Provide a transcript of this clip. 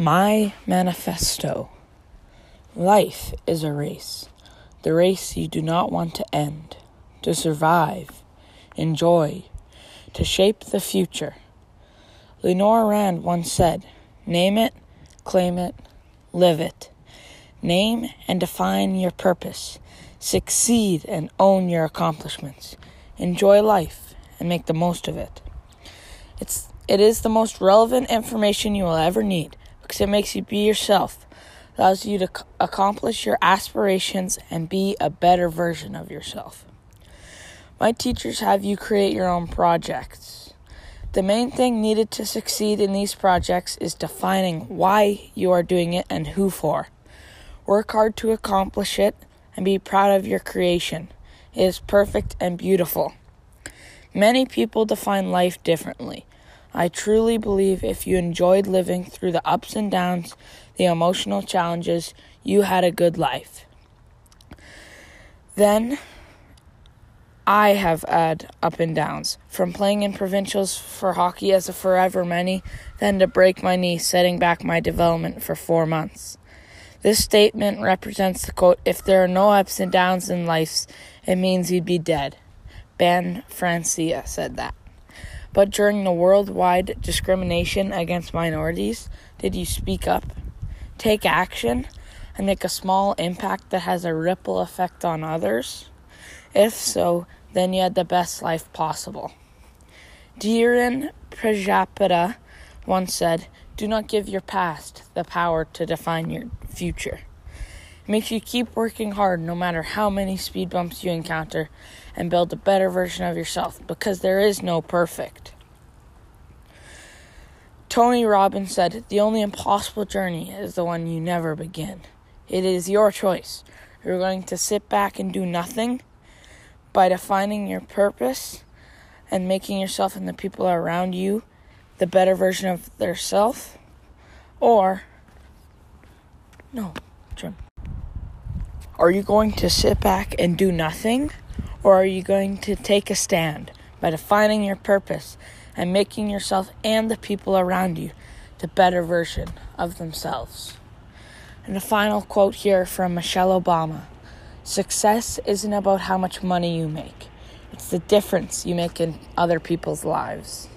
My manifesto Life is a race, the race you do not want to end, to survive, enjoy, to shape the future. Lenore Rand once said, Name it, claim it, live it. Name and define your purpose. Succeed and own your accomplishments. Enjoy life and make the most of it. It's, it is the most relevant information you will ever need because it makes you be yourself allows you to accomplish your aspirations and be a better version of yourself. My teachers have you create your own projects. The main thing needed to succeed in these projects is defining why you are doing it and who for. Work hard to accomplish it and be proud of your creation. It is perfect and beautiful. Many people define life differently. I truly believe if you enjoyed living through the ups and downs, the emotional challenges, you had a good life. Then I have had up and downs, from playing in provincials for hockey as a forever many, then to break my knee setting back my development for four months. This statement represents the quote If there are no ups and downs in life, it means you'd be dead. Ben Francia said that. But during the worldwide discrimination against minorities, did you speak up, take action, and make a small impact that has a ripple effect on others? If so, then you had the best life possible. Dheeran Prajapati once said, Do not give your past the power to define your future. Makes you keep working hard no matter how many speed bumps you encounter and build a better version of yourself because there is no perfect. Tony Robbins said, The only impossible journey is the one you never begin. It is your choice. You're going to sit back and do nothing by defining your purpose and making yourself and the people around you the better version of their self, or no, Jim. Are you going to sit back and do nothing? Or are you going to take a stand by defining your purpose and making yourself and the people around you the better version of themselves? And a final quote here from Michelle Obama Success isn't about how much money you make, it's the difference you make in other people's lives.